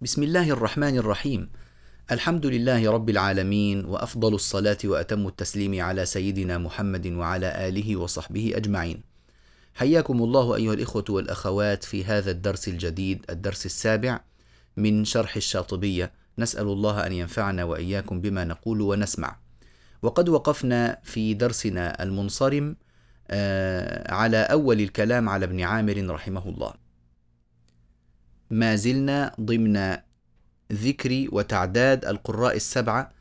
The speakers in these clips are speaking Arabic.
بسم الله الرحمن الرحيم الحمد لله رب العالمين وافضل الصلاه واتم التسليم على سيدنا محمد وعلى اله وصحبه اجمعين حياكم الله ايها الاخوه والاخوات في هذا الدرس الجديد الدرس السابع من شرح الشاطبيه نسال الله ان ينفعنا واياكم بما نقول ونسمع وقد وقفنا في درسنا المنصرم على اول الكلام على ابن عامر رحمه الله ما زلنا ضمن ذكر وتعداد القراء السبعة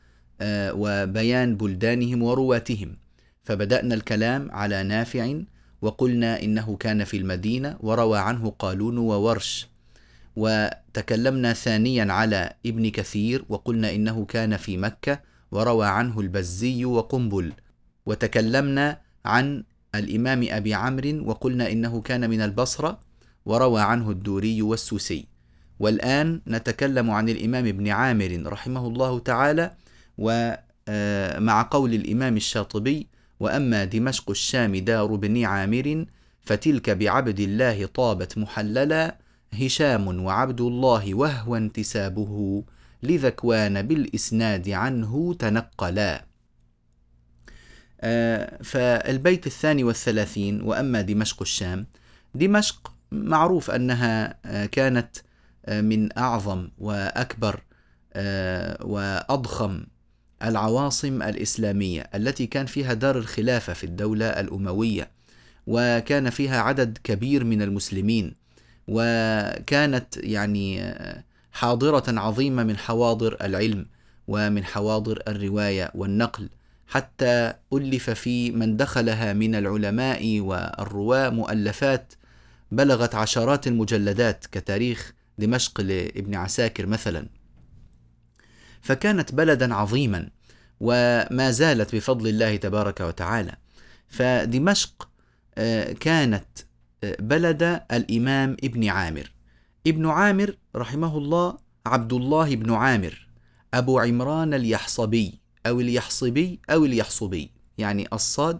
آه، وبيان بلدانهم ورواتهم. فبدأنا الكلام على نافع وقلنا إنه كان في المدينة وروى عنه قالون وورش. وتكلمنا ثانيا على ابن كثير وقلنا إنه كان في مكة وروى عنه البزي وقنبل. وتكلمنا عن الإمام أبي عمرو وقلنا إنه كان من البصرة وروى عنه الدوري والسوسي. والآن نتكلم عن الإمام ابن عامر رحمه الله تعالى ومع آه، قول الإمام الشاطبي وأما دمشق الشام دار ابن عامر فتلك بعبد الله طابت محللا هشام وعبد الله وهو انتسابه لذكوان بالإسناد عنه تنقلا. آه، فالبيت الثاني والثلاثين وأما دمشق الشام دمشق معروف أنها آه، كانت آه، من أعظم وأكبر آه، وأضخم العواصم الإسلامية التي كان فيها دار الخلافة في الدولة الأموية وكان فيها عدد كبير من المسلمين وكانت يعني حاضرة عظيمة من حواضر العلم ومن حواضر الرواية والنقل حتى ألف في من دخلها من العلماء والرواة مؤلفات بلغت عشرات المجلدات كتاريخ دمشق لابن عساكر مثلا. فكانت بلدا عظيما وما زالت بفضل الله تبارك وتعالى. فدمشق آه، كانت آه، بلد الإمام ابن عامر. ابن عامر رحمه الله عبد الله بن عامر أبو عمران اليحصبي أو اليحصبي أو اليحصبي يعني الصاد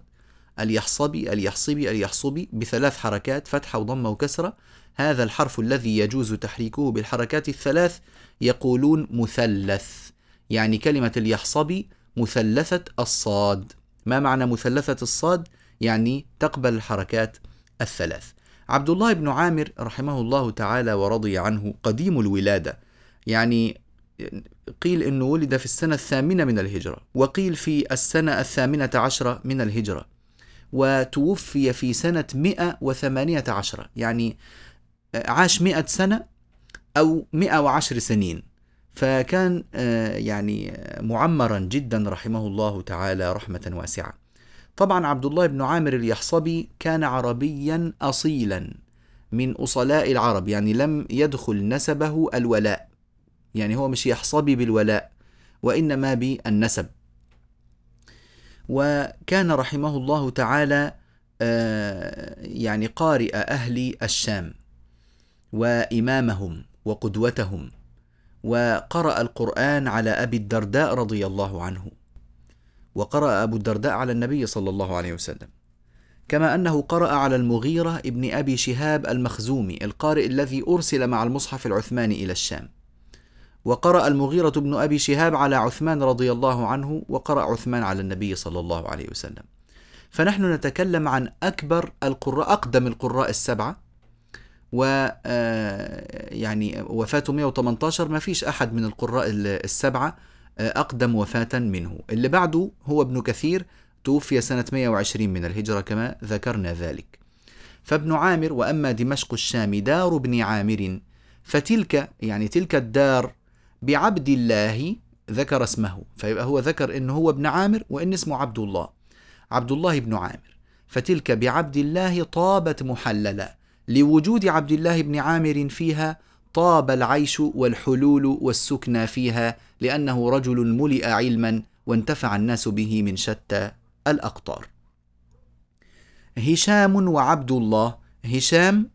اليحصبي اليحصبي اليحصبي بثلاث حركات فتحة وضمة وكسرة. هذا الحرف الذي يجوز تحريكه بالحركات الثلاث يقولون مثلث يعني كلمة اليحصبي مثلثة الصاد. ما معنى مثلثة الصاد؟ يعني تقبل الحركات الثلاث. عبد الله بن عامر رحمه الله تعالى ورضي عنه قديم الولادة. يعني قيل إنه ولد في السنة الثامنة من الهجرة وقيل في السنة الثامنة عشرة من الهجرة. وتوفي في سنة 118 يعني عاش 100 سنة أو 110 سنين. فكان آه، يعني معمرا جدا رحمه الله تعالى رحمة واسعة. طبعا عبد الله بن عامر اليحصبي كان عربيا أصيلا من أصلاء العرب. يعني لم يدخل نسبه الولاء. يعني هو مش يحصبي بالولاء وإنما بالنسب. وكان رحمه الله تعالى آه، يعني قارئ أهل الشام وإمامهم وقدوتهم وقرأ القرآن على أبي الدرداء رضي الله عنه وقرأ أبو الدرداء على النبي صلى الله عليه وسلم. كما أنه قرأ على المغيرة ابن أبي شهاب المخزومي القارئ الذي أرسل مع المصحف العثماني إلى الشام. وقرأ المغيرة بن أبي شهاب على عثمان رضي الله عنه وقرأ عثمان على النبي صلى الله عليه وسلم. فنحن نتكلم عن أكبر القراء أقدم القراء السبعة و آه، يعني وفاته 118 ما فيش أحد من القراء السبعة آه، أقدم وفاة منه. اللي بعده هو ابن كثير توفي سنة 120 من الهجرة كما ذكرنا ذلك. فابن عامر وأما دمشق الشام دار ابن عامر. فتلك يعني تلك الدار بعبد الله ذكر اسمه فيبقى هو ذكر إنه هو ابن عامر وإن اسمه عبد الله. عبد الله بن عامر. فتلك بعبد الله طابت محللا. لوجود عبد الله بن عامر فيها طاب العيش والحلول والسكنى فيها لأنه رجل ملئ علما وانتفع الناس به من شتى الأقطار. هشام وعبد الله هشام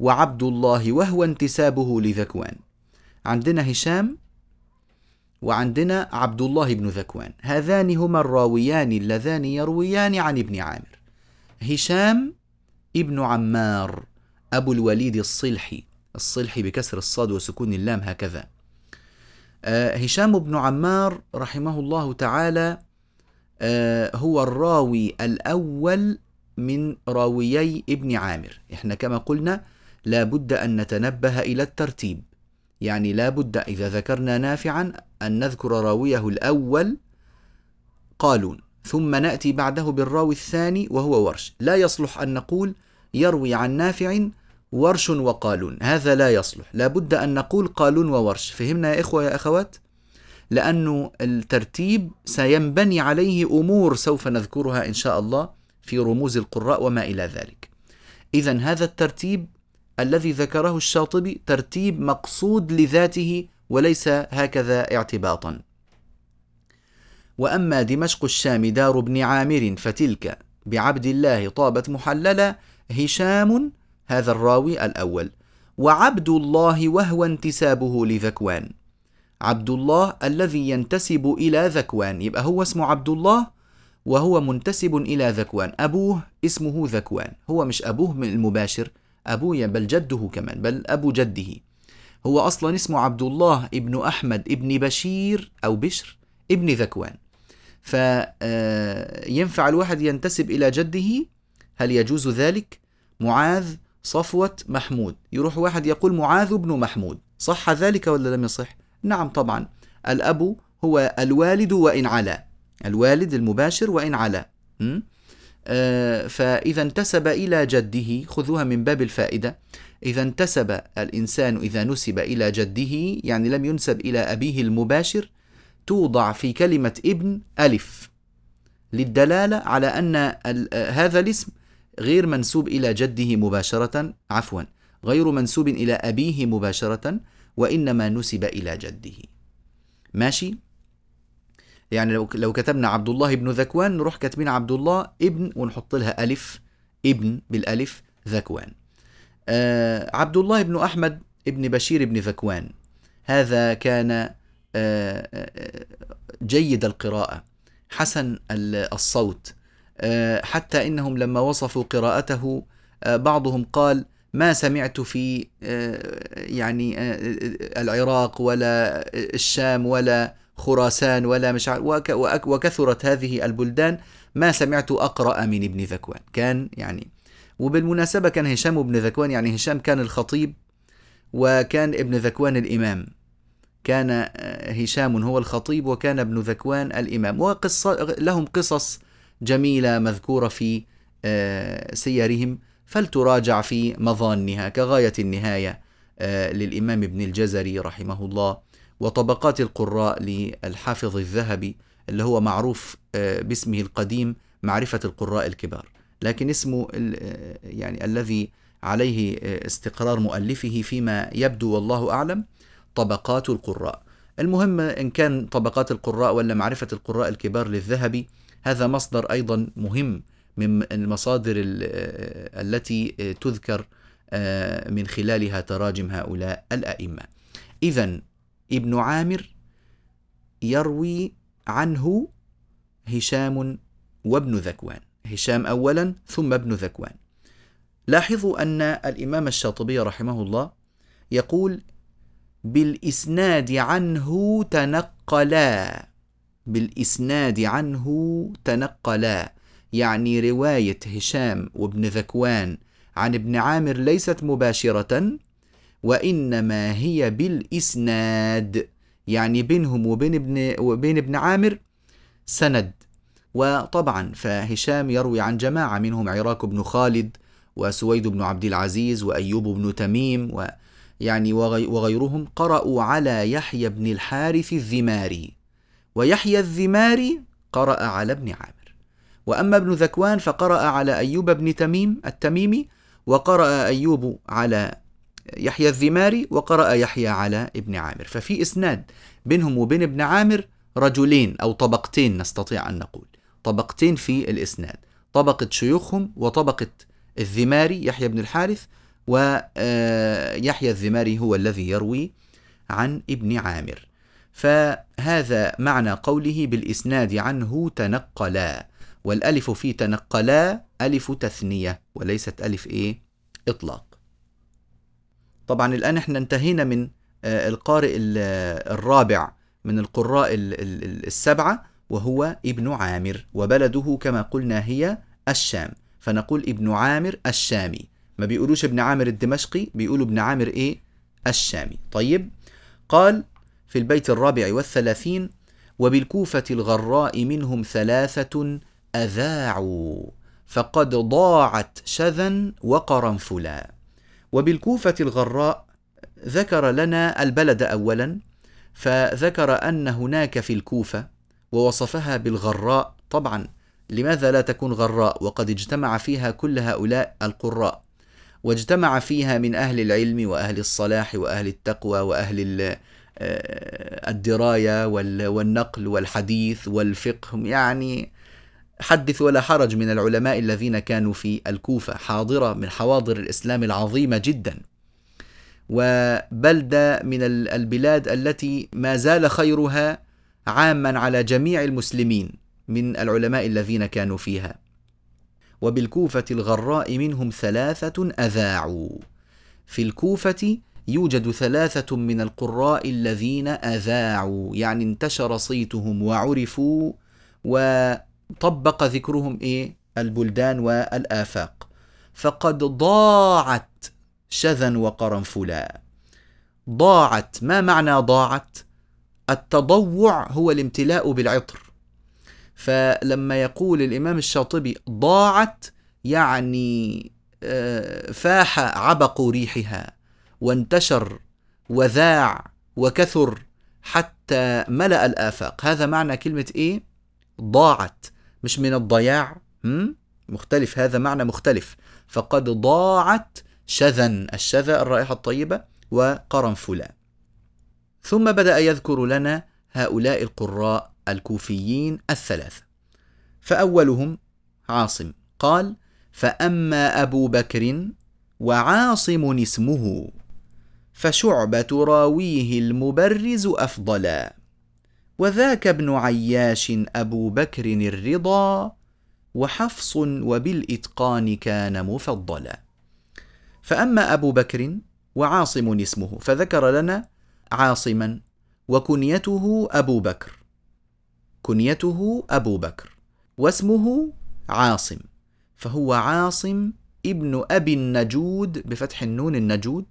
وعبد الله وهو انتسابه لذكوان. عندنا هشام وعندنا عبد الله بن ذكوان. هذان هما الراويان اللذان يرويان عن ابن عامر. هشام ابن عمار أبو الوليد الصلحي الصلحي بكسر الصاد وسكون اللام هكذا. آه، هشام بن عمار رحمه الله تعالى آه، هو الراوي الأول من راويي ابن عامر. إحنا كما قلنا لا بد أن نتنبه إلى الترتيب. يعني لا بد إذا ذكرنا نافعا أن نذكر راويه الأول قالون ثم نأتي بعده بالراوي الثاني وهو ورش. لا يصلح أن نقول يروي عن نافع ورش وقالون. هذا لا يصلح. لا بد أن نقول قالون وورش. فهمنا يا إخوة يا أخوات؟ لأن الترتيب سينبني عليه أمور سوف نذكرها إن شاء الله في رموز القراء وما إلى ذلك. إذا هذا الترتيب الذي ذكره الشاطبي ترتيب مقصود لذاته وليس هكذا اعتباطا. وأما دمشق الشام دار ابن عامر فتلك بعبد الله طابت محللا هشام هذا الراوي الأول. وعبد الله وهو انتسابه لذكوان. عبد الله الذي ينتسب إلى ذكوان يبقى هو اسمه عبد الله وهو منتسب إلى ذكوان. أبوه اسمه ذكوان هو مش أبوه من المباشر. ابوه بل جده كمان بل أبو جده. هو أصلا اسمه عبد الله ابن أحمد ابن بشير أو بشر ابن ذكوان. فينفع الواحد ينتسب إلى جده؟ هل يجوز ذلك؟ معاذ صفوة محمود. يروح واحد يقول معاذ بن محمود. صح ذلك ولا لم يصح؟ نعم طبعا. الأب هو الوالد وإن علا. الوالد المباشر وإن علا. آه، فإذا انتسب إلى جده خذوها من باب الفائدة إذا انتسب الإنسان إذا نسب إلى جده يعني لم ينسب إلى أبيه المباشر توضع في كلمة ابن ألف للدلالة على أن هذا الاسم غير منسوب إلى جده مباشرة عفوا غير منسوب إلى أبيه مباشرة وإنما نسب إلى جده. ماشي؟ يعني لو لو كتبنا عبد الله بن ذكوان نروح كاتبين عبد الله ابن ونحط لها ألف ابن بالألف ذكوان. آه عبد الله بن أحمد ابن بشير بن ذكوان. هذا كان آه، آه، جيد القراءة حسن الصوت. آه، حتى إنهم لما وصفوا قراءته بعضهم قال ما سمعت في يعني العراق ولا الشام ولا خراسان ولا مش وكثرت هذه البلدان ما سمعت أقرأ من ابن ذكوان. كان يعني وبالمناسبة كان هشام بن ذكوان يعني هشام كان الخطيب وكان ابن ذكوان الإمام. كان آه، هشام هو الخطيب وكان ابن ذكوان الإمام. وقصة لهم قصص جميلة مذكورة في آه، سيرهم فلتراجع في مظانها كغاية النهاية. للإمام ابن الجزري رحمه الله وطبقات القراء للحافظ الذهبي اللي هو معروف باسمه القديم معرفة القراء الكبار. لكن اسمه يعني الذي عليه استقرار مؤلفه فيما يبدو والله أعلم طبقات القراء. المهم إن كان طبقات القراء ولا معرفة القراء الكبار للذهبي هذا مصدر أيضا مهم من المصادر التي تذكر آه، من خلالها تراجم هؤلاء الأئمة. إذا ابن عامر يروي عنه هشام وابن ذكوان. هشام أولا ثم ابن ذكوان. لاحظوا أن الإمام الشاطبي رحمه الله يقول بالإسناد عنه تنقلا. بالإسناد عنه تنقلا. يعني رواية هشام وابن ذكوان عن ابن عامر ليست مباشرة وإنما هي بالإسناد يعني بينهم وبين ابن وبين ابن عامر سند. وطبعا فهشام يروي عن جماعة منهم عراك بن خالد وسويد بن عبد العزيز وأيوب بن تميم و يعني وغيرهم قرأوا على يحيى بن الحارث الذماري. ويحيى الذماري قرأ على ابن عامر. وأما ابن ذكوان فقرأ على أيوب بن تميم التميمي وقرأ أيوب على يحيى الذماري وقرأ يحيى على ابن عامر. ففي إسناد بينهم وبين ابن عامر رجلين أو طبقتين نستطيع أن نقول. طبقتين في الإسناد طبقة شيوخهم وطبقة الذماري يحيى بن الحارث ويحيى الذماري هو الذي يروي عن ابن عامر. فهذا معنى قوله بالإسناد عنه تنقلا والألف في تنقلا ألف تثنية وليست ألف إيه؟ إطلاق. طبعا الآن إحنا انتهينا من آه، القارئ الرابع من القراء السبعة وهو ابن عامر وبلده كما قلنا هي الشام. فنقول ابن عامر الشامي. ما بيقولوش ابن عامر الدمشقي بيقولوا ابن عامر إيه؟ الشامي. طيب قال في البيت الرابع والثلاثين وبالكوفة الغراء منهم ثلاثة أذاعوا. فقد ضاعت شذا وقرنفلا وبالكوفة الغراء ذكر لنا البلد أولا فذكر أن هناك في الكوفة ووصفها بالغراء طبعا. لماذا لا تكون غراء؟ وقد اجتمع فيها كل هؤلاء القراء. واجتمع فيها من أهل العلم وأهل الصلاح وأهل التقوى وأهل آه، الدراية والنقل والحديث والفقه يعني حدث ولا حرج من العلماء الذين كانوا في الكوفة حاضرة من حواضر الإسلام العظيمة جدا. وبلدة من البلاد التي ما زال خيرها عاما على جميع المسلمين من العلماء الذين كانوا فيها. وبالكوفة الغراء منهم ثلاثة أذاعوا. في الكوفة يوجد ثلاثة من القراء الذين أذاعوا يعني انتشر صيتهم وعرفوا وطبق ذكرهم إيه؟ البلدان والآفاق. فقد ضاعت شذا وقرنفلا ضاعت ما معنى ضاعت؟ التضوع هو الامتلاء بالعطر. فلما يقول الإمام الشاطبي ضاعت يعني آه، فاح عبق ريحها وانتشر وذاع وكثر حتى ملأ الآفاق. هذا معنى كلمة إيه؟ ضاعت. مش من الضياع مختلف هذا معنى مختلف. فقد ضاعت شذا الشذا الرائحة الطيبة وقرنفلا ثم بدأ يذكر لنا هؤلاء القراء الكوفيين الثلاثة. فأولهم عاصم قال فأما أبو بكر وعاصم اسمه فشعبة راويه المبرز أفضلا. وذاك ابن عياش أبو بكر الرضا وحفص وبالإتقان كان مفضلا. فأما أبو بكر وعاصم اسمه فذكر لنا عاصما وكنيته أبو بكر. كنيته أبو بكر واسمه عاصم. فهو عاصم ابن أبي النجود بفتح النون النجود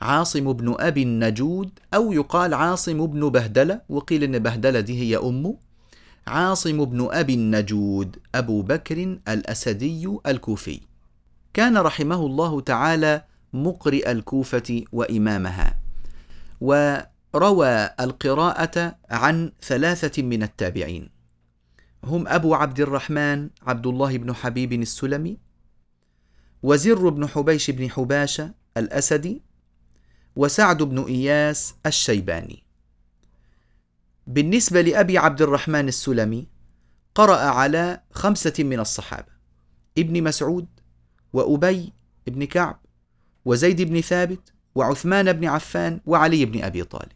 عاصم بن أبي النجود أو يقال عاصم بن بهدلة وقيل إن بهدلة دي هي أمه. عاصم بن أبي النجود أبو بكر الأسدي الكوفي. كان رحمه الله تعالى مقرئ الكوفة وإمامها وروى القراءة عن ثلاثة من التابعين. هم أبو عبد الرحمن عبد الله بن حبيب السلمي وزر بن حبيش بن حباشة الأسدي وسعد بن إياس الشيباني. بالنسبة لأبي عبد الرحمن السلمي قرأ على خمسة من الصحابة ابن مسعود وأبي بن كعب وزيد بن ثابت وعثمان بن عفان وعلي بن أبي طالب.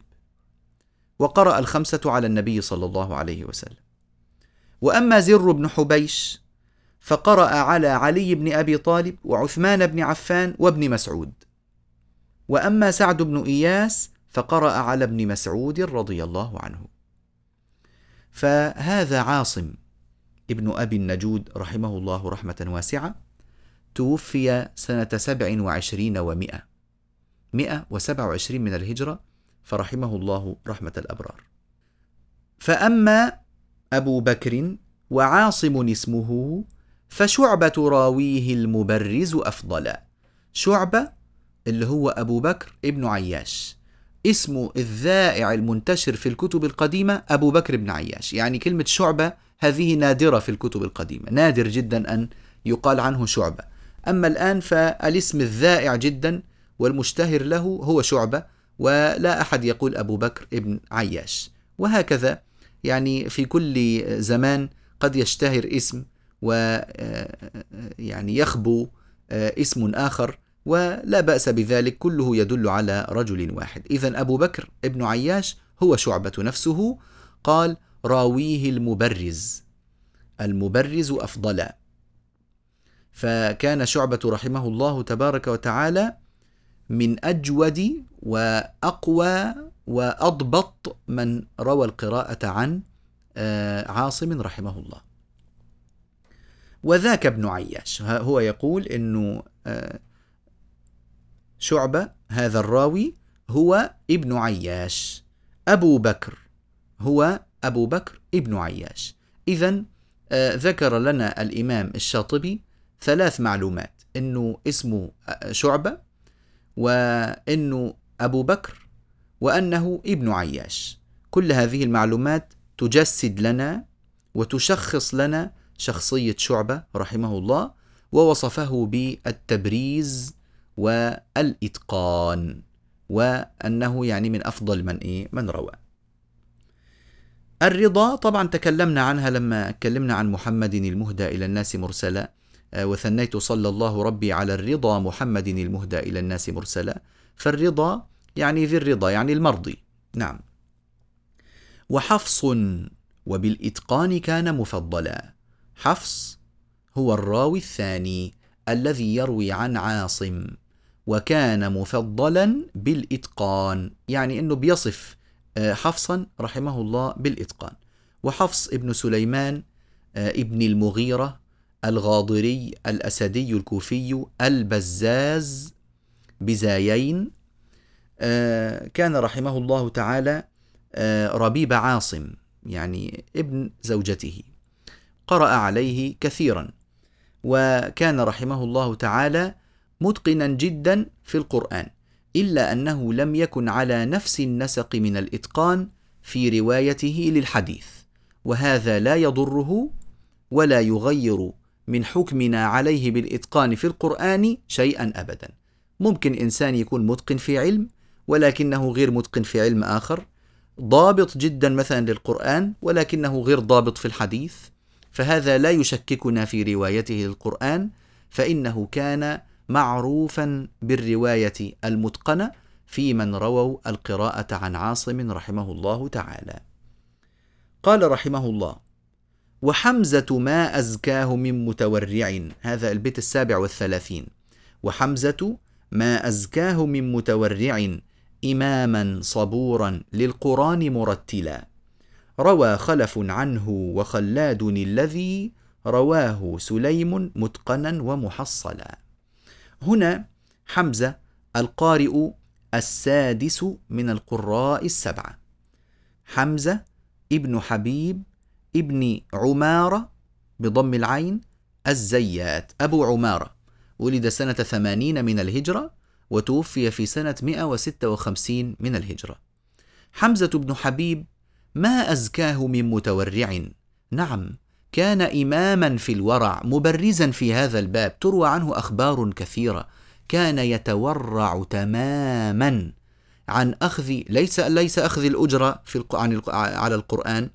وقرأ الخمسة على النبي صلى الله عليه وسلم. وأما زر بن حبيش فقرأ على علي بن أبي طالب وعثمان بن عفان وابن مسعود. وأما سعد بن إياس فقرأ على ابن مسعود رضي الله عنه. فهذا عاصم ابن أبي النجود رحمه الله رحمة واسعة توفي سنة سبع وعشرين ومائة مئة وسبع وعشرين من الهجرة فرحمه الله رحمة الأبرار. فأما أبو بكر وعاصم اسمه فشعبة راويه المبرز أفضل. شعبة اللي هو أبو بكر ابن عياش. اسمه الذائع المنتشر في الكتب القديمة أبو بكر بن عياش. يعني كلمة شعبة هذه نادرة في الكتب القديمة. نادر جدا أن يقال عنه شعبة. أما الآن فالاسم الذائع جدا والمشتهر له هو شعبة ولا أحد يقول أبو بكر ابن عياش. وهكذا يعني في كل زمان قد يشتهر اسم و يعني يخبو اسم آخر. ولا بأس بذلك كله يدل على رجل واحد. إذا أبو بكر ابن عياش هو شعبة نفسه. قال راويه المبرز. المبرز أفضلا فكان شعبة رحمه الله تبارك وتعالى من أجود وأقوى وأضبط من روى القراءة عن آه، عاصم رحمه الله. وذاك ابن عياش. هو يقول أنه آه، شعبة هذا الراوي هو ابن عياش. أبو بكر هو أبو بكر ابن عياش. إذا آه، ذكر لنا الإمام الشاطبي ثلاث معلومات أنه اسمه شعبة وأنه أبو بكر وأنه ابن عياش. كل هذه المعلومات تجسد لنا وتشخص لنا شخصية شعبة رحمه الله ووصفه بالتبريز والإتقان وأنه يعني من أفضل من إيه؟ من روى. الرضا طبعا تكلمنا عنها لما تكلمنا عن محمد المهدى إلى الناس مرسلا. آه، وثنيت صلى الله ربي على الرضا محمد المهدى إلى الناس مرسلا. فالرضا يعني ذي الرضا يعني المرضي. نعم. وحفص وبالإتقان كان مفضلا. حفص هو الراوي الثاني الذي يروي عن عاصم. وكان مفضلا بالإتقان يعني أنه بيصف آه، حفصا رحمه الله بالإتقان. وحفص ابن سليمان آه، ابن المغيرة الغاضري الأسدي الكوفي البزاز بزايين آه، كان رحمه الله تعالى ربيب عاصم يعني ابن زوجته. قرأ عليه كثيرا. وكان رحمه الله تعالى متقنا جدا في القرآن إلا أنه لم يكن على نفس النسق من الإتقان في روايته للحديث وهذا لا يضره ولا يغير من حكمنا عليه بالإتقان في القرآن شيئا أبدا. ممكن إنسان يكون متقن في علم ولكنه غير متقن في علم آخر ضابط جدا مثلا للقرآن ولكنه غير ضابط في الحديث فهذا لا يشككنا في روايته للقرآن فإنه كان معروفا بالرواية المتقنة في من رووا القراءة عن عاصم رحمه الله تعالى. قال رحمه الله: وحمزة ما أزكاه من متورع. هذا البيت السابع والثلاثين. وحمزة ما أزكاه من متورع إماما صبورا للقرآن مرتلا. روى خلف عنه وخلاد الذي رواه سليم متقنا ومحصلا. هنا حمزة القارئ السادس من القراء السبعة. حمزة ابن حبيب ابن عمارة بضم العين الزيات. أبو عمارة ولد سنة ثمانين من الهجرة وتوفي في سنة 156 من الهجرة. حمزة بن حبيب ما أزكاه من متورع؟ نعم كان إماما في الورع مبرزا في هذا الباب تروى عنه أخبار كثيرة. كان يتورع تماما عن أخذ ليس ليس أخذ الأجرة في عن على القرآن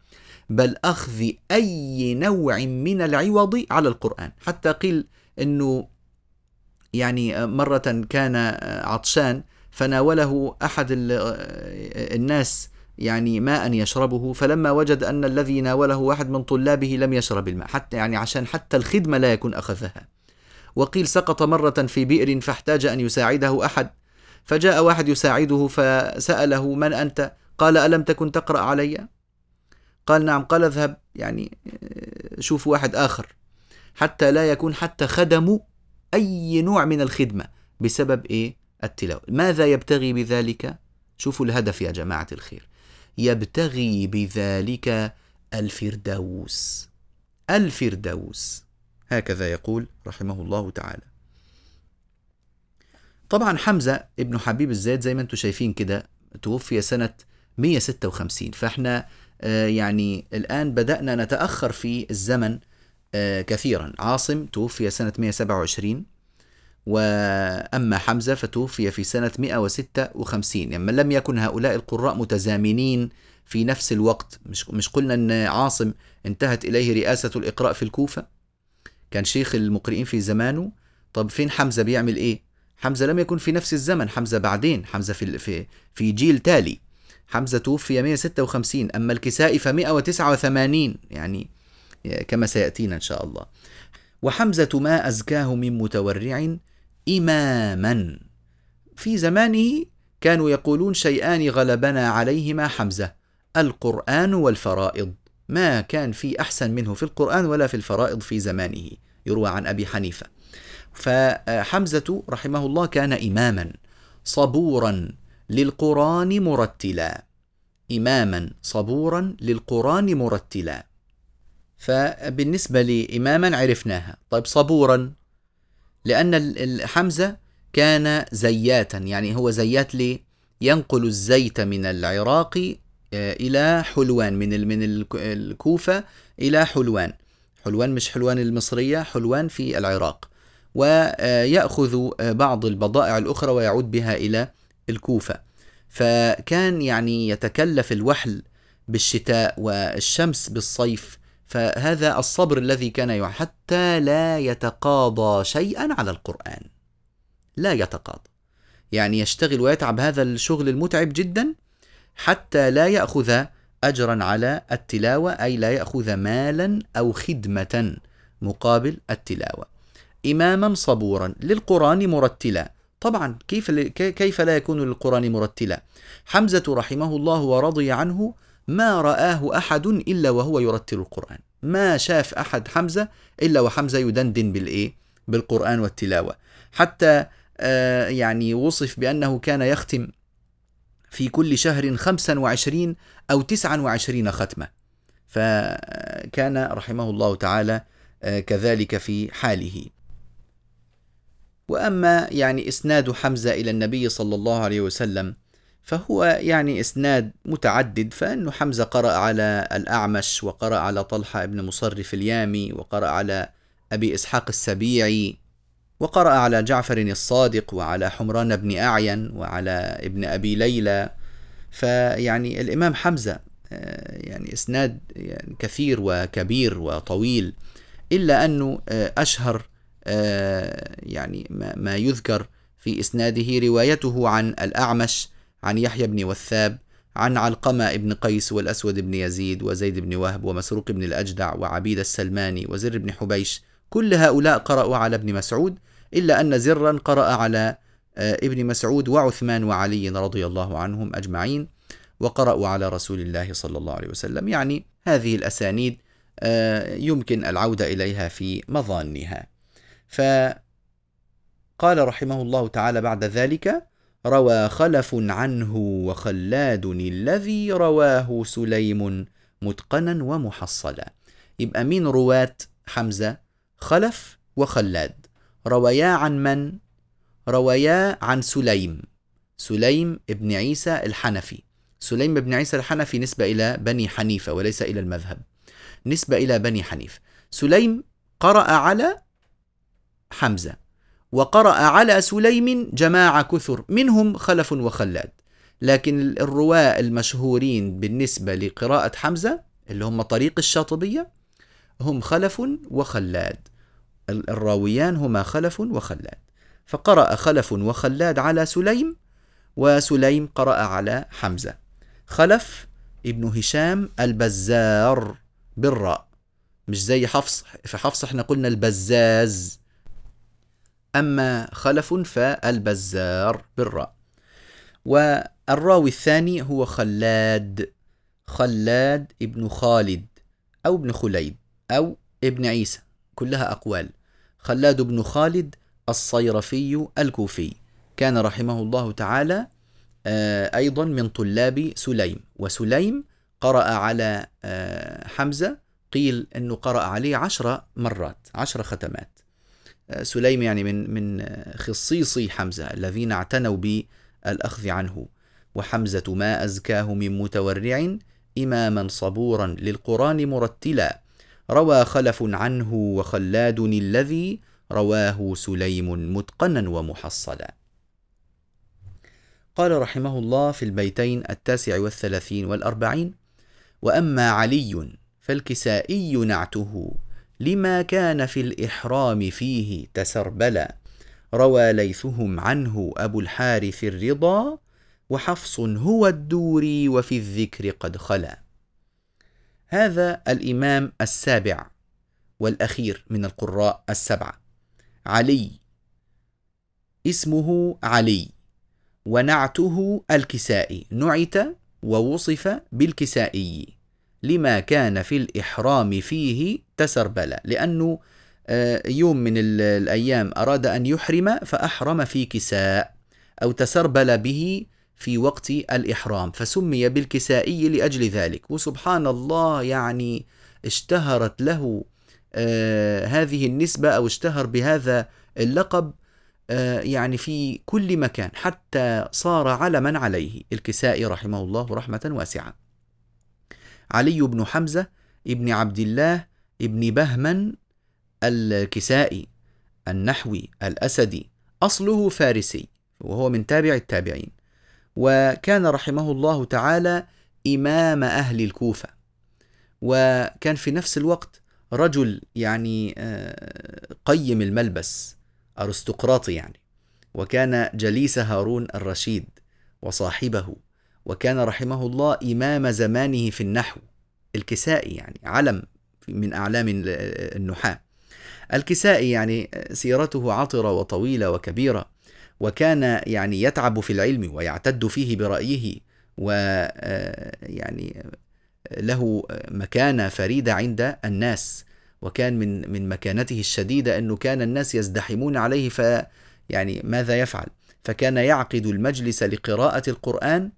بل أخذ أي نوع من العوض على القرآن. حتى قيل أنه يعني مرة كان عطشان فناوله أحد الناس يعني ماء يشربه فلما وجد أن الذي ناوله واحد من طلابه لم يشرب الماء حتى يعني عشان حتى الخدمة لا يكون أخذها وقيل سقط مرة في بئر فاحتاج أن يساعده أحد فجاء واحد يساعده فسأله من أنت؟ قال ألم تكن تقرأ علي؟ قال نعم قال اذهب. يعني شوف واحد آخر. حتى لا يكون حتى خدم أي نوع من الخدمة. بسبب إيه؟ التلاوة. ماذا يبتغي بذلك؟ شوفوا الهدف يا جماعة الخير. يبتغي بذلك الفردوس. الفردوس. هكذا يقول رحمه الله تعالى. طبعا حمزة ابن حبيب الزيد زي ما أنتم شايفين كده توفي سنة 156 فاحنا آه، يعني الآن بدأنا نتأخر في الزمن آه، كثيرا. عاصم توفي سنة 127 وأما حمزة فتوفي في سنة 156 يعني لم يكن هؤلاء القراء متزامنين في نفس الوقت. مش, مش قلنا أن عاصم انتهت إليه رئاسة الإقراء في الكوفة؟ كان شيخ المقرئين في زمانه. طب فين حمزة؟ بيعمل إيه؟ حمزة لم يكن في نفس الزمن. حمزة بعدين حمزة في, في, في جيل تالي. حمزة توفي 156 أما الكسائي ف 189 يعني كما سيأتينا إن شاء الله. وحمزة ما أزكاه من متورع إماما. في زمانه كانوا يقولون شيئان غلبنا عليهما حمزة القرآن والفرائض. ما كان في أحسن منه في القرآن ولا في الفرائض في زمانه يروى عن أبي حنيفة. فحمزة رحمه الله كان إماما صبورا للقرآن مرتلا. إماما صبورا للقرآن مرتلا. فبالنسبة لإماما عرفناها. طيب صبورا لأن حمزة كان زياتا يعني هو زيات لي ينقل الزيت من العراق آه، إلى حلوان من من الكوفة إلى حلوان. حلوان مش حلوان المصرية حلوان في العراق. ويأخذ بعض البضائع الأخرى ويعود بها إلى الكوفة. فكان يعني يتكلف الوحل بالشتاء والشمس بالصيف فهذا الصبر الذي كان حتى لا يتقاضى شيئا على القرآن. لا يتقاضى. يعني يشتغل ويتعب هذا الشغل المتعب جدا حتى لا يأخذ أجرا على التلاوة أي لا يأخذ مالا أو خدمة مقابل التلاوة. إماما صبورا. للقرآن مرتلا. طبعا كيف كيف لا يكون للقرآن مرتلا؟ حمزة رحمه الله ورضي عنه ما رآه أحد إلا وهو يرتل القرآن. ما شاف أحد حمزة إلا وحمزة يدندن بالإيه؟ بالقرآن والتلاوة. حتى آه يعني وصف بأنه كان يختم في كل شهر خمسا وعشرين أو تسعا وعشرين ختمة. فكان رحمه الله تعالى آه كذلك في حاله. وأما يعني إسناد حمزة إلى النبي صلى الله عليه وسلم فهو يعني إسناد متعدد فإنه حمزة قرأ على الأعمش وقرأ على طلحة بن مصرف اليامي وقرأ على أبي إسحاق السبيعي وقرأ على جعفر الصادق وعلى حمران بن أعين وعلى ابن أبي ليلى. فيعني الإمام حمزة آه، يعني إسناد يعني كثير وكبير وطويل إلا أنه آه، أشهر آه، يعني ما يذكر في إسناده روايته عن الأعمش عن يحيى بن وثاب عن علقمة بن قيس والأسود بن يزيد وزيد بن وهب ومسروق بن الأجدع وعبيد السلماني وزر بن حبيش. كل هؤلاء قرأوا على ابن مسعود إلا أن زرا قرأ على آه، ابن مسعود وعثمان وعلي رضي الله عنهم أجمعين وقرأوا على رسول الله صلى الله عليه وسلم. يعني هذه الأسانيد آه، يمكن العودة إليها في مظانها. فقال رحمه الله تعالى بعد ذلك روى خلف عنه وخلاد الذي رواه سليم متقنا ومحصلا. يبقى مين رواة حمزة؟ خلف وخلاد. رويا عن من؟ رويا عن سليم. سليم ابن عيسى الحنفي. سليم بن عيسى الحنفي نسبة إلى بني حنيفة وليس إلى المذهب. نسبة إلى بني حنيف. سليم قرأ على حمزة. وقرأ على سليم جماعة كثر منهم خلف وخلاد. لكن الرواة المشهورين بالنسبة لقراءة حمزة اللي هم طريق الشاطبية هم خلف وخلاد. الراويان هما خلف وخلاد. فقرأ خلف وخلاد على سليم وسليم قرأ على حمزة. خلف ابن هشام البزار بالراء. مش زي حفص في حفص إحنا قلنا البزاز. أما خلف فالبزار بالراء. والراوي الثاني هو خلاد خلاد ابن خالد أو ابن خليد أو ابن عيسى كلها أقوال. خلاد بن خالد الصيرفي الكوفي. كان رحمه الله تعالى آه، أيضا من طلاب سليم. وسليم قرأ على آه، حمزة قيل أنه قرأ عليه عشر مرات عشر ختمات. سليم يعني من من خصيصي حمزة الذين اعتنوا بالأخذ عنه. وحمزة ما أزكاه من متورع إماما صبورا للقرآن مرتلا. روى خلف عنه وخلاد الذي رواه سليم متقنا ومحصلا. قال رحمه الله في البيتين التاسع والثلاثين والأربعين وأما علي فالكسائي نعته لما كان في الإحرام فيه تسربلا روى ليثهم عنه أبو الحارث الرضا وحفص هو الدوري وفي الذكر قد خلا. هذا الإمام السابع والأخير من القراء السبعة. علي. اسمه علي ونعته الكسائي. نعت ووصف بالكسائي. لما كان في الإحرام فيه تسربلا لأنه آه، يوم من الأيام أراد أن يحرم فأحرم في كساء أو تسربل به في وقت الإحرام فسمي بالكسائي لأجل ذلك. وسبحان الله يعني اشتهرت له آه هذه النسبة أو اشتهر بهذا اللقب آه يعني في كل مكان حتى صار علما عليه. الكسائي رحمه الله رحمة واسعة. علي بن حمزة ابن عبد الله ابن بهمن الكسائي النحوي الأسدي أصله فارسي وهو من تابع التابعين. وكان رحمه الله تعالى إمام أهل الكوفة. وكان في نفس الوقت رجل يعني آه، قيم الملبس أرستقراطي يعني. وكان جليس هارون الرشيد وصاحبه. وكان رحمه الله إمام زمانه في النحو الكسائي يعني علم من أعلام النحاة الكسائي يعني سيرته عطرة وطويلة وكبيرة وكان يعني يتعب في العلم ويعتد فيه برأيه و يعني له مكانة فريدة عند الناس وكان من من مكانته الشديدة أنه كان الناس يزدحمون عليه ف يعني ماذا يفعل؟ فكان يعقد المجلس لقراءة القرآن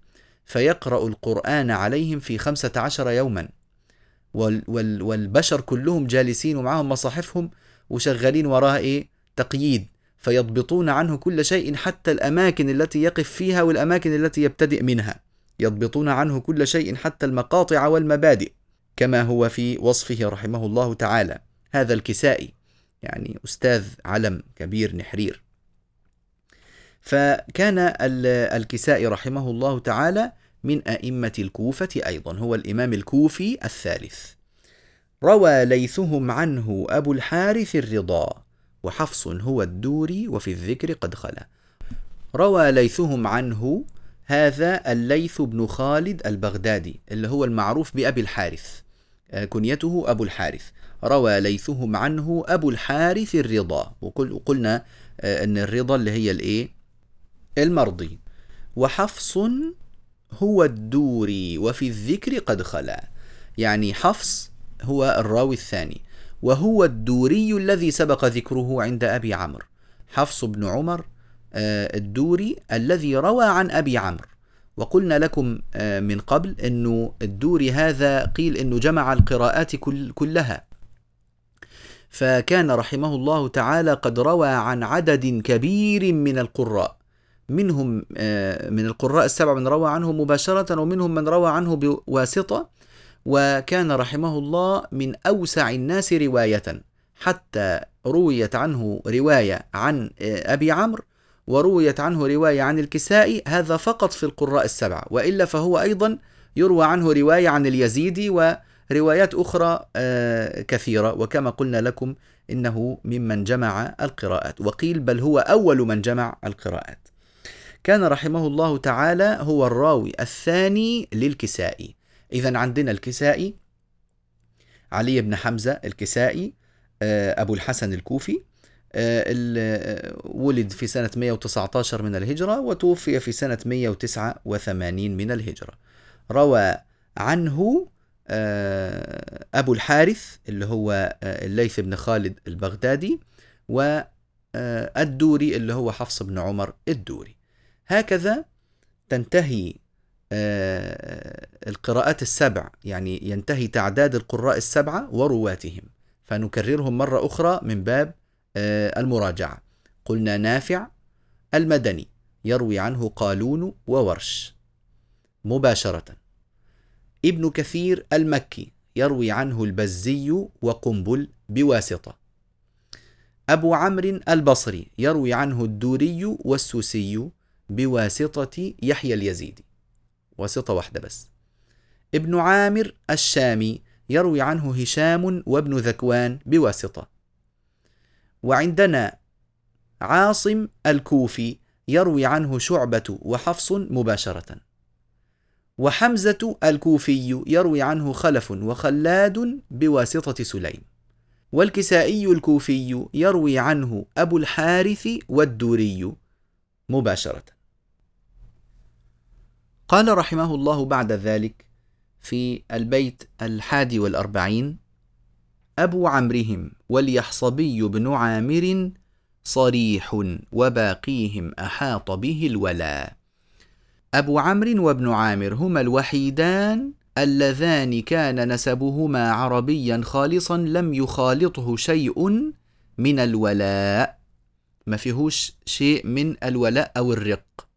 فيقرأ القرآن عليهم في خمسة عشر يوما. والبشر كلهم جالسين ومعهم مصاحفهم وشغالين وراء إيه؟ تقييد. فيضبطون عنه كل شيء حتى الأماكن التي يقف فيها والأماكن التي يبتدئ منها. يضبطون عنه كل شيء حتى المقاطع والمبادئ كما هو في وصفه رحمه الله تعالى. هذا الكسائي يعني أستاذ علم كبير نحرير. فكان الكسائي رحمه الله تعالى من أئمة الكوفة أيضا هو الإمام الكوفي الثالث. روى ليثهم عنه أبو الحارث الرضا وحفص هو الدوري وفي الذكر قد خلا. روى ليثهم عنه هذا الليث بن خالد البغدادي اللي هو المعروف بأبي الحارث آه، كنيته أبو الحارث. روى ليثهم عنه أبو الحارث الرضا وقلنا آه، أن الرضا اللي هي الإيه؟ المرضي. وحفص هو الدوري وفي الذكر قد خلا. يعني حفص هو الراوي الثاني. وهو الدوري الذي سبق ذكره عند أبي عمرو. حفص بن عمر آه، الدوري الذي روى عن أبي عمرو. وقلنا لكم آه، من قبل أنه الدوري هذا قيل أنه جمع القراءات كل كلها. فكان رحمه الله تعالى قد روى عن عدد كبير من القراء. منهم آه، من القراء السبع من روى عنه مباشرة ومنهم من روى عنه بواسطة وكان رحمه الله من أوسع الناس رواية. حتى رويت عنه رواية عن آه، أبي عمرو ورويت عنه رواية عن الكسائي. هذا فقط في القراء السبعة وإلا فهو أيضا يروى عنه رواية عن اليزيدي وروايات أخرى آه، كثيرة. وكما قلنا لكم إنه ممن جمع القراءات. وقيل بل هو أول من جمع القراءات. كان رحمه الله تعالى هو الراوي الثاني للكسائي. إذا عندنا الكسائي علي بن حمزة الكسائي آه، أبو الحسن الكوفي آه، آه، ولد في سنة 119 من الهجرة وتوفي في سنة 189 من الهجرة. روى عنه أبو الحارث اللي هو الليث بن خالد البغدادي والدوري اللي هو حفص بن عمر الدوري. هكذا تنتهي آه، القراءات السبع يعني ينتهي تعداد القراء السبعة ورواتهم. فنكررهم مرة أخرى من باب آه، المراجعة. قلنا نافع المدني يروي عنه قالون وورش. مباشرة. ابن كثير المكي يروي عنه البزي وقنبل بواسطة. أبو عمرو البصري يروي عنه الدوري والسوسي بواسطة يحيى اليزيدي. واسطة واحدة بس. ابن عامر الشامي يروي عنه هشام وابن ذكوان بواسطة. وعندنا عاصم الكوفي يروي عنه شعبة وحفص مباشرة. وحمزة الكوفي يروي عنه خلف وخلاد بواسطة سليم. والكسائي الكوفي يروي عنه أبو الحارث والدوري مباشرة. قال رحمه الله بعد ذلك في البيت الحادي والأربعين أبو عمرهم واليحصبي بن عامر صريح وباقيهم أحاط به الولا. أبو عمرو وابن عامر هما الوحيدان اللذان كان نسبهما عربيا خالصا لم يخالطه شيء من الولاء. ما فيهوش شيء من الولاء أو الرق.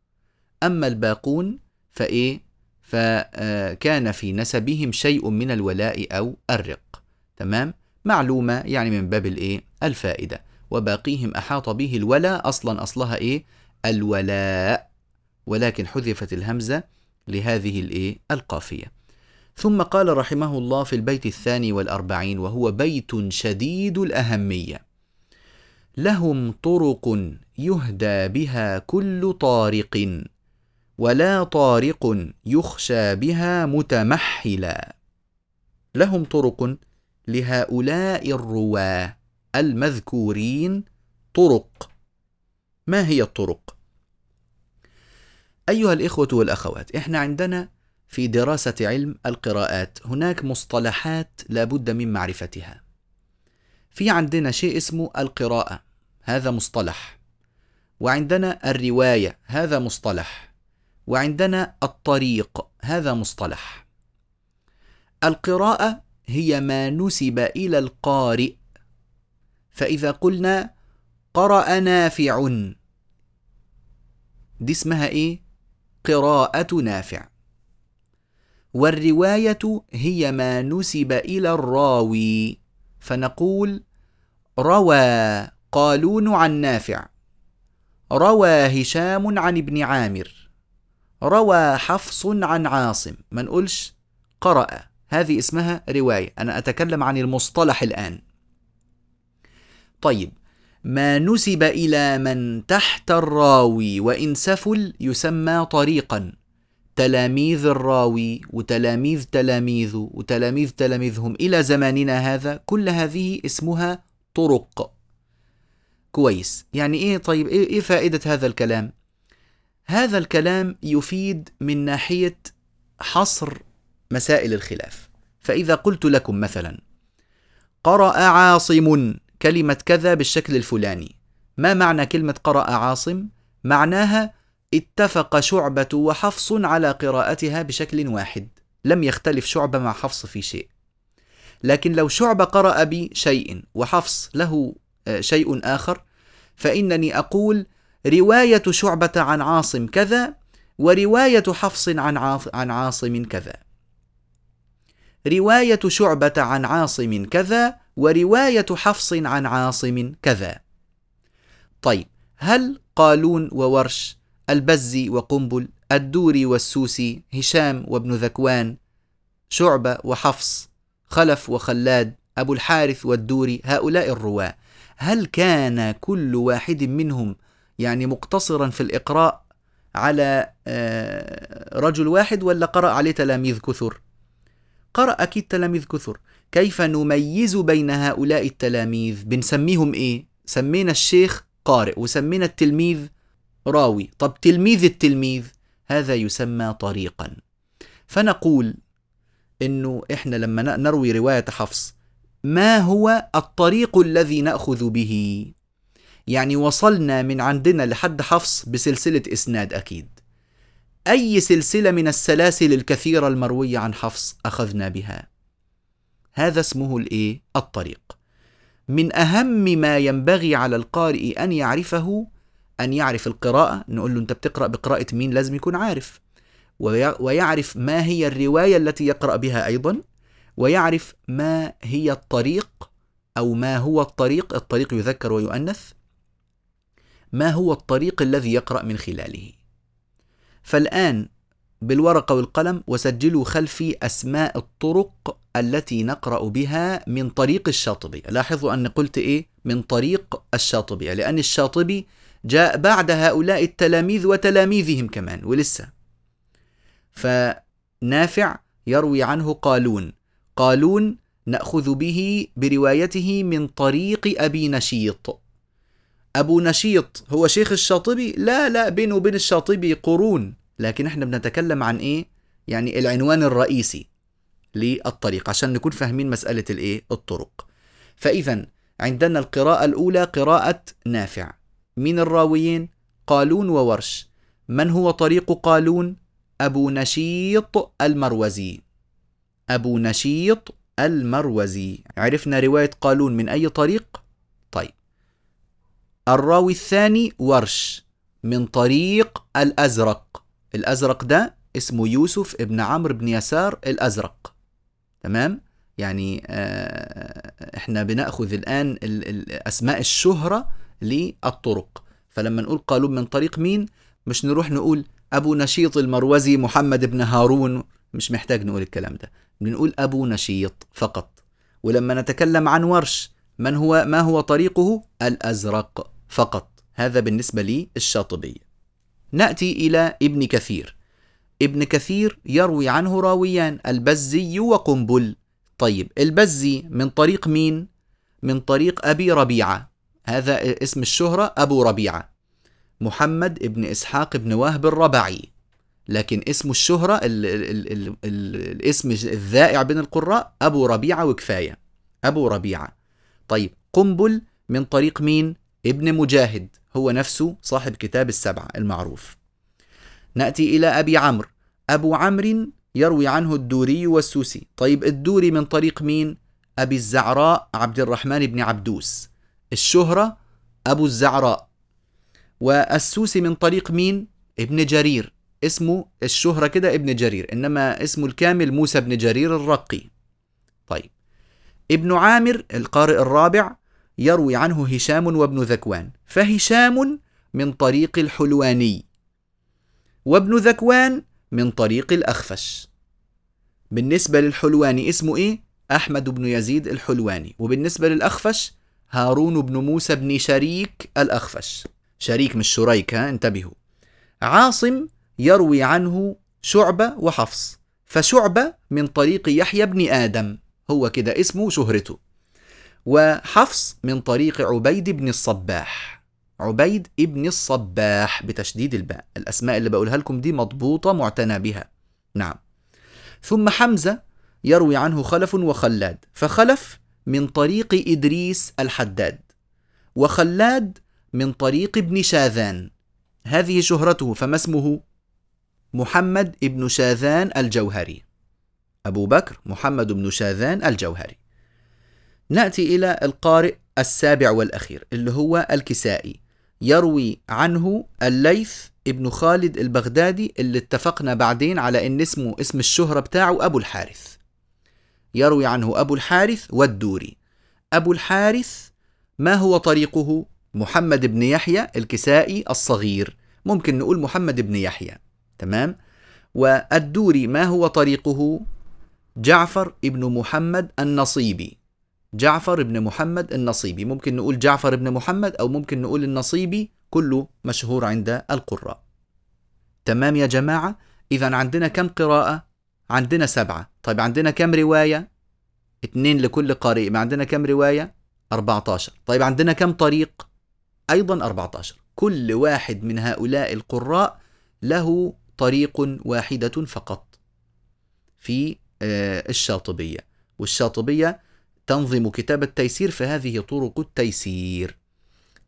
أما الباقون فإيه؟ فكان في نسبهم شيء من الولاء أو الرق. تمام؟ معلومة يعني من باب الإيه؟ الفائدة. وباقيهم أحاط به الولا أصلا أصلها إيه؟ الولاء. ولكن حذفت الهمزة لهذه الإيه؟ القافية. ثم قال رحمه الله في البيت الثاني والأربعين وهو بيت شديد الأهمية. لهم طرق يهدى بها كل طارق. ولا طارق يخشى بها متمحلا. لهم طرق لهؤلاء الرواه المذكورين طرق. ما هي الطرق؟ أيها الإخوة والأخوات إحنا عندنا في دراسة علم القراءات هناك مصطلحات لابد من معرفتها. في عندنا شيء اسمه القراءة هذا مصطلح. وعندنا الرواية هذا مصطلح. وعندنا الطريق هذا مصطلح. القراءة هي ما نسب إلى القارئ. فإذا قلنا قرأ نافع. دي اسمها إيه؟ قراءة نافع. والرواية هي ما نسب إلى الراوي. فنقول روى قالون عن نافع. روى هشام عن ابن عامر. روى حفص عن عاصم. ما نقولش قرأ. هذه اسمها رواية. أنا أتكلم عن المصطلح الآن. طيب. ما نسب إلى من تحت الراوي وإن سفل يسمى طريقا. تلاميذ الراوي وتلاميذ تلاميذه وتلاميذ تلاميذهم. إلى زماننا هذا كل هذه اسمها طرق. كويس. يعني إيه؟ طيب إيه, إيه فائدة هذا الكلام؟ هذا الكلام يفيد من ناحية حصر مسائل الخلاف. فإذا قلت لكم مثلا قرأ عاصم كلمة كذا بالشكل الفلاني. ما معنى كلمة قرأ عاصم؟ معناها اتفق شعبة وحفص على قراءتها بشكل واحد. لم يختلف شعبة مع حفص في شيء. لكن لو شعبة قرأ بشيء وحفص له آه، شيء آخر فإنني أقول رواية شعبة عن عاصم كذا ورواية حفص عن عن عاصم كذا. رواية شعبة عن عاصم كذا ورواية حفص عن عاصم كذا. طيب هل قالون وورش البزي وقنبل الدوري والسوسي هشام وابن ذكوان شعبة وحفص خلف وخلاد أبو الحارث والدوري هؤلاء الرواة هل كان كل واحد منهم يعني مقتصرا في الإقراء على آه، رجل واحد ولا قرأ عليه تلاميذ كثر؟ قرأ أكيد تلاميذ كثر. كيف نميز بين هؤلاء التلاميذ؟ بنسميهم إيه؟ سمينا الشيخ قارئ وسمينا التلميذ راوي. طب تلميذ التلميذ هذا يسمى طريقا. فنقول إنه إحنا لما نروي رواية حفص ما هو الطريق الذي نأخذ به؟ يعني وصلنا من عندنا لحد حفص بسلسلة إسناد أكيد. أي سلسلة من السلاسل الكثيرة المروية عن حفص أخذنا بها؟ هذا اسمه الإيه؟ الطريق. من أهم ما ينبغي على القارئ أن يعرفه أن يعرف القراءة نقول له أنت بتقرأ بقراءة مين؟ لازم يكون عارف. ويعرف ما هي الرواية التي يقرأ بها أيضا ويعرف ما هي الطريق أو ما هو الطريق. الطريق يذكر ويؤنث. ما هو الطريق الذي يقرأ من خلاله. فالآن بالورقة والقلم وسجلوا خلفي أسماء الطرق التي نقرأ بها من طريق الشاطبي. لاحظوا أن قلت إيه؟ من طريق الشاطبي لأن الشاطبي جاء بعد هؤلاء التلاميذ وتلاميذهم كمان ولسه. فنافع يروي عنه قالون. قالون نأخذ به بروايته من طريق أبي نشيط. أبو نشيط هو شيخ الشاطبي؟ لا لا بينه وبين الشاطبي قرون. لكن إحنا بنتكلم عن إيه؟ يعني العنوان الرئيسي للطريق عشان نكون فاهمين مسألة الإيه؟ الطرق. فإذا عندنا القراءة الأولى قراءة نافع. من الراويين؟ قالون وورش. من هو طريق قالون؟ أبو نشيط المروزي. أبو نشيط المروزي. عرفنا رواية قالون من أي طريق؟ طيب. الراوي الثاني ورش من طريق الأزرق. الأزرق ده اسمه يوسف ابن عمرو بن يسار الأزرق. تمام؟ يعني آه، إحنا بنأخذ الآن أسماء الشهرة للطرق. فلما نقول قالون من طريق مين؟ مش نروح نقول أبو نشيط المروزي محمد بن هارون. مش محتاج نقول الكلام ده. بنقول أبو نشيط فقط. ولما نتكلم عن ورش من هو ما هو طريقه؟ الأزرق. فقط. هذا بالنسبة لي الشاطبيه نأتي إلى ابن كثير. ابن كثير يروي عنه راويان البزي وقنبل. طيب البزي من طريق مين؟ من طريق أبي ربيعة. هذا اسم الشهرة أبو ربيعة. محمد ابن إسحاق ابن وهب الربعي لكن اسم الشهرة ال ال ال ال ال الاسم الذائع بين القراء أبو ربيعة وكفاية. أبو ربيعة. طيب قنبل من طريق مين؟ ابن مجاهد هو نفسه صاحب كتاب السبعة المعروف. نأتي إلى أبي عمرو. أبو عمرو يروي عنه الدوري والسوسي. طيب الدوري من طريق مين؟ أبي الزعراء عبد الرحمن بن عبدوس. الشهرة أبو الزعراء. والسوسي من طريق مين؟ ابن جرير. اسمه الشهرة كده ابن جرير إنما اسمه الكامل موسى بن جرير الرقي. طيب. ابن عامر القارئ الرابع يروي عنه هشام وابن ذكوان. فهشام من طريق الحلواني وابن ذكوان من طريق الأخفش. بالنسبة للحلواني اسمه إيه؟ أحمد بن يزيد الحلواني. وبالنسبة للأخفش هارون بن موسى بن شريك الأخفش. شريك مش شريك ها؟ انتبهوا. عاصم يروي عنه شعبة وحفص. فشعبة من طريق يحيى بن آدم. هو كده اسمه شهرته وحفص من طريق عبيد بن الصباح. عبيد ابن الصباح بتشديد الباء. الأسماء اللي بقولها لكم دي مضبوطة معتنى بها نعم. ثم حمزة يروي عنه خلف وخلاد. فخلف من طريق إدريس الحداد وخلاد من طريق ابن شاذان. هذه شهرته فما اسمه؟ محمد ابن شاذان الجوهري. أبو بكر محمد بن شاذان الجوهري. نأتي إلى القارئ السابع والأخير اللي هو الكسائي. يروي عنه الليث ابن خالد البغدادي اللي اتفقنا بعدين على إن اسمه اسم الشهرة بتاعه أبو الحارث. يروي عنه أبو الحارث والدوري. أبو الحارث ما هو طريقه؟ محمد بن يحيى الكسائي الصغير. ممكن نقول محمد بن يحيى. تمام؟ والدوري ما هو طريقه؟ جعفر ابن محمد النصيبي. جعفر بن محمد النصيبي. ممكن نقول جعفر بن محمد أو ممكن نقول النصيبي كله مشهور عند القراء. تمام يا جماعة؟ إذا عندنا كم قراءة؟ عندنا سبعة. طيب عندنا كم رواية؟ اثنين لكل قارئ. ما عندنا كم رواية؟ 14 طيب عندنا كم طريق؟ أيضا 14 كل واحد من هؤلاء القراء له طريق واحدة فقط في آه، الشاطبية. والشاطبية تنظم كتاب التيسير فهذه طرق التيسير.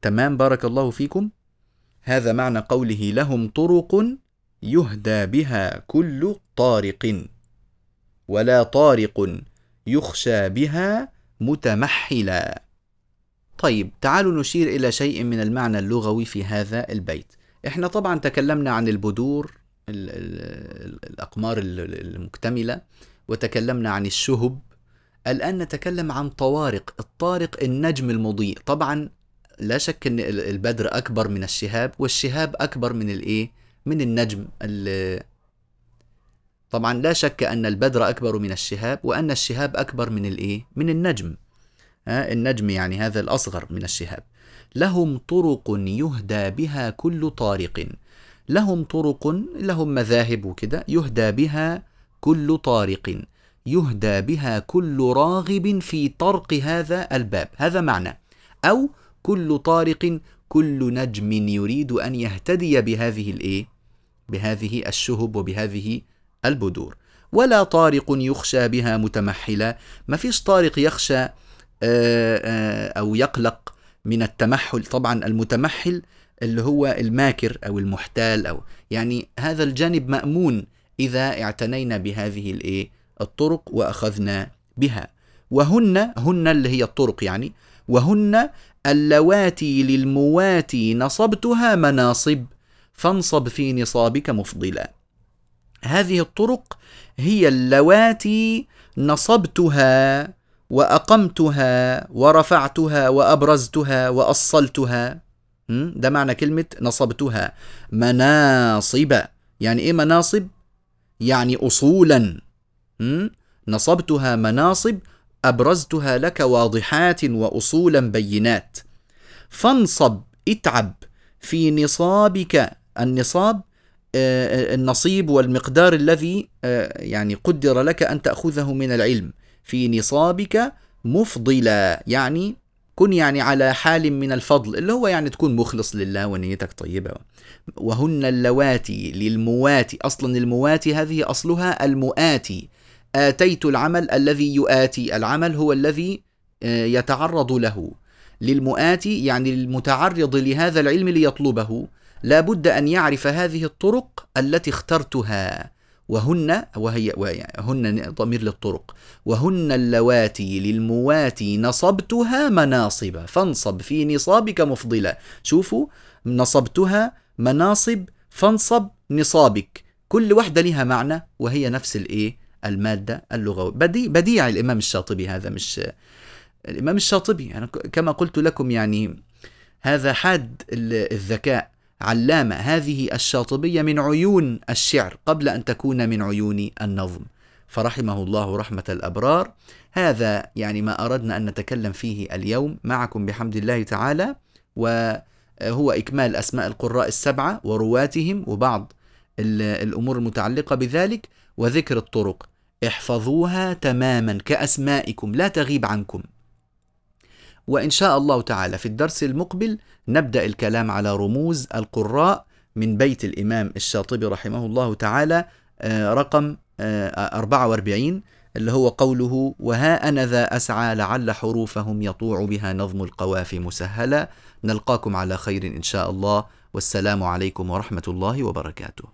تمام بارك الله فيكم. هذا معنى قوله لهم طرق يهدى بها كل طارق ولا طارق يخشى بها متمحلا. طيب تعالوا نشير إلى شيء من المعنى اللغوي في هذا البيت. إحنا طبعا تكلمنا عن البدور الأقمار المكتملة وتكلمنا عن الشهب الآن نتكلم عن طوارق الطارق النجم المضيء. طبعا لا شك أن البدر أكبر من الشهاب والشهاب أكبر من الإيه؟ من النجم طبعا لا شك أن البدر أكبر من الشهاب وأن الشهاب أكبر من الإيه؟ من النجم. ها النجم يعني هذا الأصغر من الشهاب. لهم طرق يهدى بها كل طارق. لهم طرق لهم مذاهب وكده يهدى بها كل طارق. يهدى بها كل راغب في طرق هذا الباب هذا معنى. أو كل طارق كل نجم يريد أن يهتدي بهذه الإيه؟ بهذه الشهب وبهذه البدور ولا طارق يخشى بها متمحلا. ما فيش طارق يخشى آه، آه، أو يقلق من التمحل. طبعا المتمحل اللي هو الماكر أو المحتال أو يعني هذا الجانب مأمون إذا اعتنينا بهذه الإيه الطرق وأخذنا بها. وهن هن اللي هي الطرق يعني. وهن اللواتي للمواتي نصبتها مناصب. فانصب في نصابك مفضلا. هذه الطرق هي اللواتي نصبتها وأقمتها ورفعتها وأبرزتها وأصلتها. ده معنى كلمة نصبتها. مناصب. يعني إيه مناصب؟ يعني اصولا. نصبتها مناصب أبرزتها لك واضحات واصولا بينات. فانصب اتعب. في نصابك النصاب آه، النصيب والمقدار الذي آه، يعني قدر لك أن تأخذه من العلم. في نصابك مفضلا يعني كن يعني على حال من الفضل اللي هو يعني تكون مخلص لله ونيتك طيبة. وهن اللواتي للمواتي أصلا المواتي هذه أصلها المؤاتي. آتيت العمل الذي يؤاتي. العمل هو الذي آه، يتعرض له. للمؤاتي يعني المتعرض لهذا العلم ليطلبه. لا بد أن يعرف هذه الطرق التي اخترتها. وهن وهي هن ضمير للطرق. وهن اللواتي للمواتي. نصبتها مناصب. فانصب في نصابك مفضلا. شوفوا نصبتها مناصب فانصب نصابك. كل واحدة لها معنى وهي نفس الإيه؟ المادة اللغوية. بدي بديع الإمام الشاطبي هذا مش الإمام الشاطبي. أنا كما قلت لكم يعني هذا حاد الذكاء علامة هذه الشاطبية من عيون الشعر قبل أن تكون من عيون النظم. فرحمه الله رحمة الأبرار. هذا يعني ما أردنا أن نتكلم فيه اليوم. معكم بحمد الله تعالى وهو إكمال أسماء القراء السبعة ورواتهم وبعض الأمور المتعلقة بذلك. وذكر الطرق. احفظوها تماما كأسمائكم لا تغيب عنكم. وإن شاء الله تعالى في الدرس المقبل نبدأ الكلام على رموز القراء من بيت الإمام الشاطبي رحمه الله تعالى آه، رقم 44 آه، اللي هو قوله وها أنا ذا أسعى لعل حروفهم يطوع بها نظم القوافي مسهلا نلقاكم على خير إن شاء الله. والسلام عليكم ورحمة الله وبركاته.